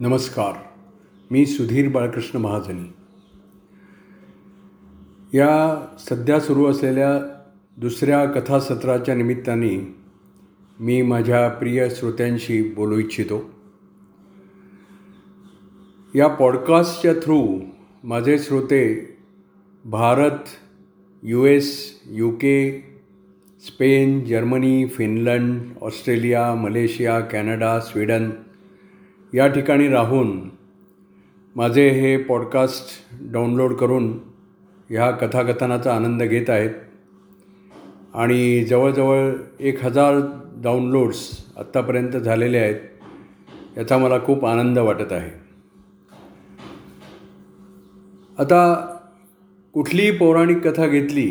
नमस्कार. मी सुधीर बाळकृष्ण महाजनी. या सध्या सुरू असलेल्या दुसऱ्या कथासत्राच्या निमित्ताने मी माझ्या प्रिय श्रोत्यांशी बोलू इच्छितो. या पॉडकास्टच्या थ्रू माझे श्रोते Bharat U S U K Spain Germany Finland Australia Malaysia Canada Sweden या ठिकाणी राहून माझे हे पॉडकास्ट डाउनलोड करून ह्या कथाकथनाचा आनंद घेत आहेत. आणि जवळजवळ एक हजार डाउनलोड्स आत्तापर्यंत झालेले आहेत याचा मला खूप आनंद वाटत आहे. आता कुठलीही पौराणिक कथा घेतली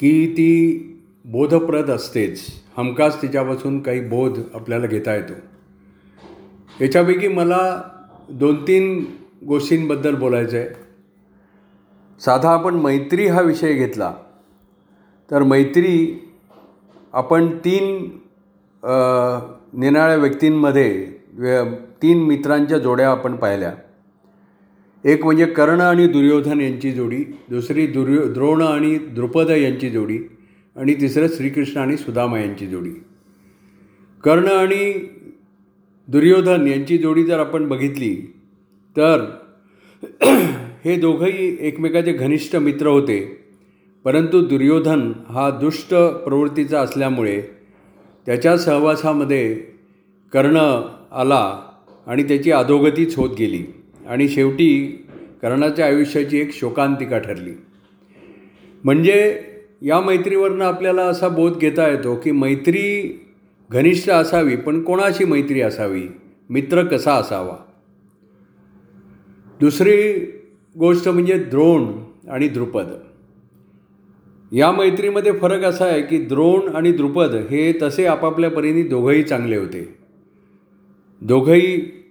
की ती बोधप्रद असतेच हमखास तिच्यापासून काही बोध आपल्याला घेता येतो. याच्यापैकी मला दोन तीन गोष्टींबद्दल बोलायचं आहे. साधा आपण मैत्री हा विषय घेतला. तर मैत्री आपण तीन निनाळ्या व्यक्तींमध्ये तीन मित्रांच्या जोड्या आपण पाहिल्या. एक म्हणजे कर्ण आणि दुर्योधन यांची जोडी दुसरी दुर्यो द्रोण आणि द्रुपद यांची जोडी आणि तिसरं श्रीकृष्ण आणि सुदामा यांची जोडी. कर्ण आणि दुर्योधन यांची जोडी जर आपण बघितली तर हे दोघंही एकमेकाचे घनिष्ठ मित्र होते. परंतु दुर्योधन हा दुष्ट प्रवृत्तीचा असल्यामुळे त्याच्या सहवासामध्ये कर्ण आला आणि त्याची अधोगतीच होत गेली आणि शेवटी कर्णाच्या आयुष्याची एक शोकांतिका ठरली. म्हणजे या मैत्रीवरनं आपल्याला असा बोध घेता येतो की मैत्री घनिष्ठ असावी पण कोणाशी मैत्री असावी? मित्र कसा असावा? दुसरी गोष्ट म्हणजे द्रोण आणि द्रुपद. या मैत्रीमध्ये फरक असा आहे की द्रोण आणि द्रुपद हे तसे आपापल्या परीने दोघंही चांगले होते. दोघंही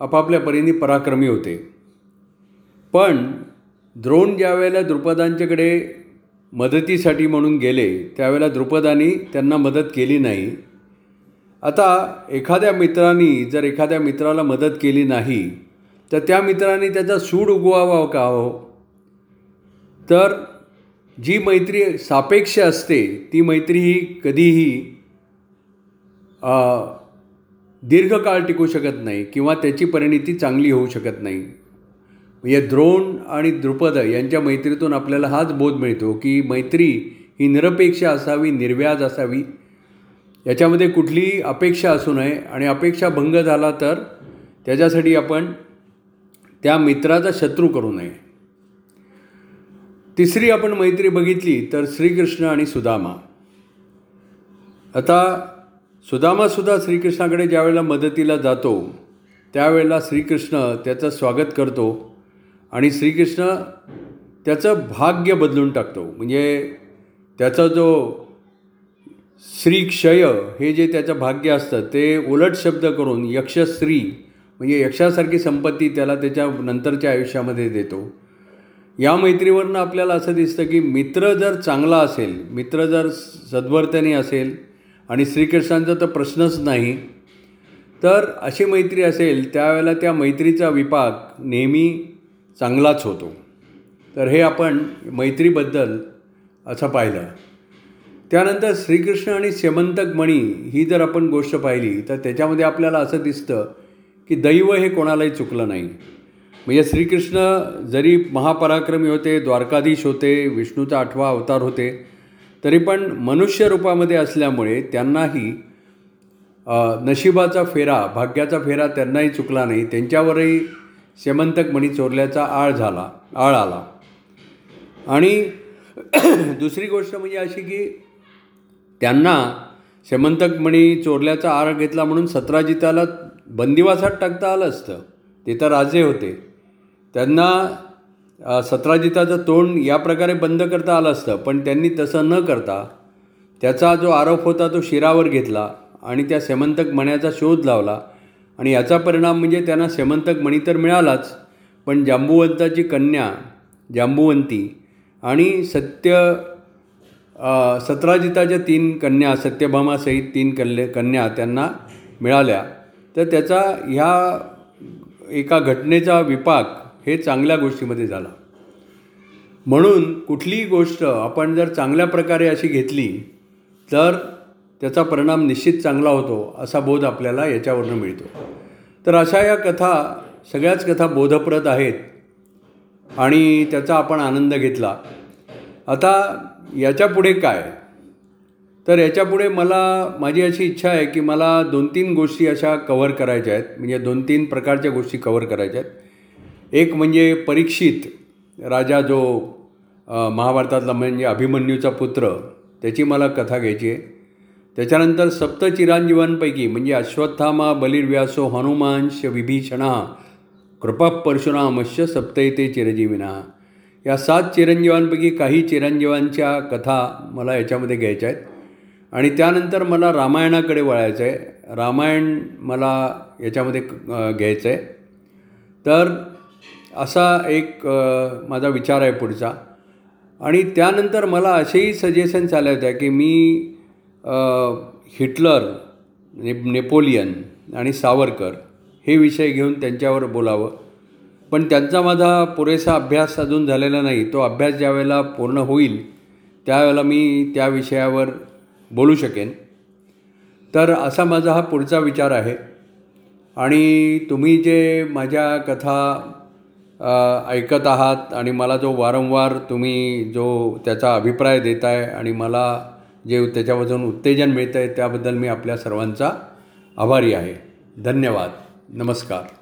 आपापल्या परीने पराक्रमी होते. पण द्रोण ज्या वेळेला द्रुपदांच्याकडे मदतीसाठी म्हणून गेले त्यावेळेला द्रुपदांनी त्यांना मदत केली नाही. आता एखाद्या मित्रांनी जर एखाद्या मित्राला मदत केली नाही तर त्या मित्रांनी त्याचा सूड उगवावा का हो? तर जी मैत्री सापेक्ष असते ती मैत्री ही कधीही दीर्घकाळ टिकू शकत नाही किंवा त्याची परिणिती चांगली होऊ शकत नाही. म्हणजे द्रोण आणि द्रुपद यांच्या मैत्रीतून आपल्याला हाच बोध मिळतो की मैत्री ही निरपेक्ष असावी निर्व्याज असावी याच्यामध्ये कुठलीही अपेक्षा असू नये आणि अपेक्षा भंग झाला तर त्याच्यासाठी आपण त्या मित्राचा शत्रू करू नये. तिसरी आपण मैत्री बघितली तर श्रीकृष्ण आणि सुदामा. आता सुदामासुद्धा श्रीकृष्णाकडे ज्यावेळेला मदतीला जातो त्यावेळेला श्रीकृष्ण त्याचं स्वागत करतो आणि श्रीकृष्ण त्याचं भाग्य बदलून टाकतो. म्हणजे त्याचा जो श्रीक्षय हे जे त्याचं भाग्य असतं ते उलट शब्द करून यक्षस्त्री म्हणजे यक्षासारखी संपत्ती त्याला त्याच्या नंतरच्या आयुष्यामध्ये देतो. या मैत्रीवरनं आपल्याला असं दिसतं की मित्र जर चांगला असेल मित्र जर सद्वर्तनी असेल आणि श्रीकृष्णांचा तर प्रश्नच नाही तर अशी मैत्री असेल त्यावेळेला त्या मैत्रीचा विपाक नेहमी चांगलाच होतो. तर हे आपण मैत्रीबद्दल असं पाहिलं. त्यानंतर श्रीकृष्ण आणि सेमंतक मणी ही जर आपण गोष्ट पाहिली तर त्याच्यामध्ये आपल्याला असं दिसतं की दैव हे कोणालाही चुकलं नाही. म्हणजे श्रीकृष्ण जरी महापराक्रमी होते द्वारकाधीश होते विष्णूचा आठवा अवतार होते तरी पण मनुष्य रूपामध्ये असल्यामुळे त्यांनाही नशिबाचा फेरा भाग्याचा फेरा त्यांनाही चुकला नाही. त्यांच्यावरही सेमंतक मणी चोरल्याचा आळ झाला आळ आला. आणि दुसरी गोष्ट म्हणजे अशी की त्यांना शेमंतकमणी चोरल्याचा आर घेतला म्हणून सत्राजिताला बंदिवासात टाकता आलं असतं. ते तर राजे होते. त्यांना सत्राजिताचं तोंड या प्रकारे बंद करता आलं असतं पण त्यांनी तसं न करता त्याचा जो आरोप होता तो शिरावर घेतला आणि त्या सेमंतक मण्याचा शोध लावला. आणि याचा परिणाम म्हणजे त्यांना सेमंतक मणी तर मिळालाच पण जांबुवंताची कन्या जांबुवंती आणि सत्य सतराजिताच्या तीन कन्या सत्यभामासहित तीन कल्ले कन्या त्यांना मिळाल्या. तर त्याचा ह्या एका घटनेचा विपाक हे चांगल्या गोष्टीमध्ये झाला. म्हणून कुठलीही गोष्ट आपण जर चांगल्या प्रकारे अशी घेतली तर त्याचा परिणाम निश्चित चांगला होतो असा बोध आपल्याला याच्यावरनं मिळतो. तर अशा या कथा सगळ्याच कथा बोधप्रद आहेत आणि त्याचा आपण आनंद घेतला. आता याच्यापुढे काय? तर याच्यापुढे मला माझी अशी इच्छा आहे की मला दोन तीन गोष्टी अशा कवर करायच्या आहेत. म्हणजे दोन तीन प्रकारच्या गोष्टी कवर करायच्या आहेत. एक म्हणजे परीक्षित राजा जो महाभारतातला म्हणजे अभिमन्यूचा पुत्र त्याची मला कथा घ्यायची आहे. त्याच्यानंतर सप्तचिरांजीवांपैकी म्हणजे अश्वत्थामा बलिर्व्यासो हनुमांश विभीषणा कृपा परशुरामश्य सप्तैते चिरंजीविना. या सात चिरंजीवांपैकी काही चिरंजीवांच्या कथा मला याच्यामध्ये घ्यायच्या आहेत. आणि त्यानंतर मला रामायणाकडे वळायचं आहे. रामायण मला याच्यामध्ये घ्यायचं आहे. तर असा एक माझा विचार आहे पुढचा. आणि त्यानंतर मला असेही सजेशन्स आले होत्या की मी हिटलर ने नेपोलियन आणि सावरकर हे विषय घेऊन त्यांच्यावर बोलावं. पण त्यांचा माझा पुरेसा अभ्यास अजून झालेला नाही. तो अभ्यास ज्यावेळेला पूर्ण होईल त्यावेळेला मी त्या विषयावर बोलू शकेन. तर असा माझा हा पुढचा विचार आहे. आणि तुम्ही जे माझ्या कथा ऐकत आहात आणि मला जो वारंवार तुम्ही जो त्याचा अभिप्राय देताय आणि मला जे त्याच्यापासून उत्तेजन मिळतं आहे त्याबद्दल मी आपल्या सर्वांचा आभारी आहे. धन्यवाद. नमस्कार.